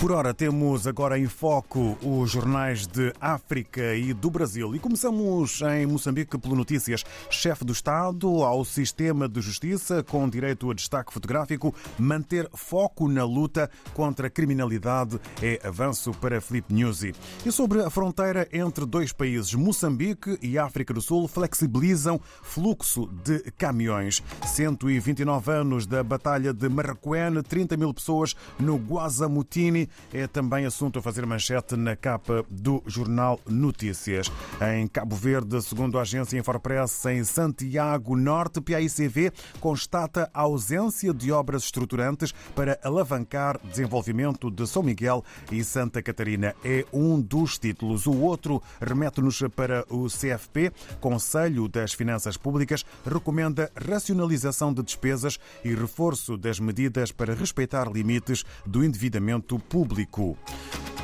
Por ora, temos agora em foco os jornais de África e do Brasil. E começamos em Moçambique pelo Notícias. Chefe do Estado ao sistema de justiça, com direito a destaque fotográfico, manter foco na luta contra a criminalidade é avanço para Felipe Nuzzi. E sobre a fronteira entre dois países, Moçambique e África do Sul flexibilizam fluxo de caminhões. 129 anos da Batalha de Marraquém, 30 mil pessoas no Guazamutini é também assunto a fazer manchete na capa do jornal Notícias. Em Cabo Verde, segundo a agência Infopress, em Santiago Norte, PAICV constata a ausência de obras estruturantes para alavancar desenvolvimento de São Miguel e Santa Catarina. É um dos títulos. O outro remete-nos para o CFP, Conselho das Finanças Públicas, recomenda racionalização de despesas e reforço das medidas para respeitar limites do endividamento público público.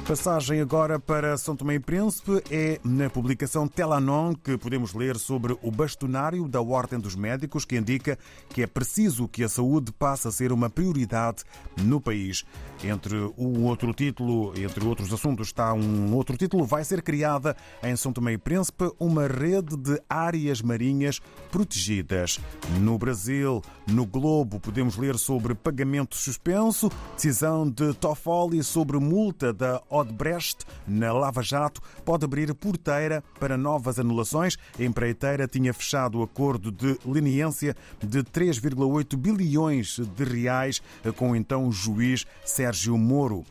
Passagem agora para São Tomé e Príncipe é na publicação Telanon que podemos ler sobre o bastonário da Ordem dos Médicos que indica que é preciso que a saúde passe a ser uma prioridade no país. Entre o outro título, entre outros assuntos, está um outro título. Vai ser criada em São Tomé e Príncipe uma rede de áreas marinhas protegidas. No Brasil, no Globo, podemos ler sobre pagamento suspenso, decisão de Toffoli sobre multa da Odebrecht na Lava Jato pode abrir porteira para novas anulações. A empreiteira tinha fechado o acordo de leniência de 3,8 bilhões de reais com o então juiz Sérgio Moro.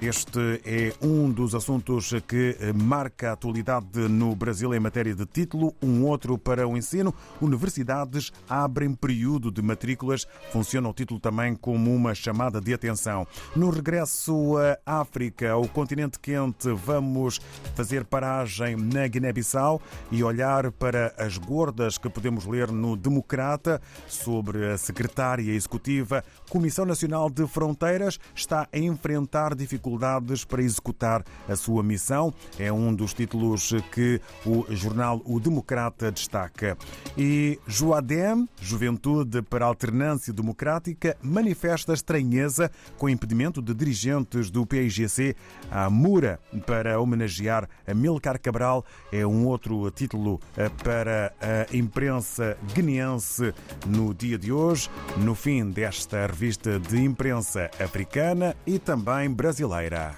Este é um dos assuntos que marca a atualidade no Brasil em matéria de título. Um outro para o ensino. Universidades abrem período de matrículas. Funciona o título também como uma chamada de atenção. No regresso à África, ao continente quente, vamos fazer paragem na Guiné-Bissau e olhar para as gordas que podemos ler no Democrata sobre a secretária executiva. Comissão Nacional de Fronteiras está a enfrentar dificuldades para executar a sua missão. É um dos títulos que o jornal O Democrata destaca. E Joadem, Juventude para Alternância Democrática, manifesta estranheza com impedimento de dirigentes do PIGC à Mura para homenagear Milcar Cabral. É um outro título eh, para a imprensa guineense no dia de hoje, no fim desta revista de imprensa africana e também brasileira.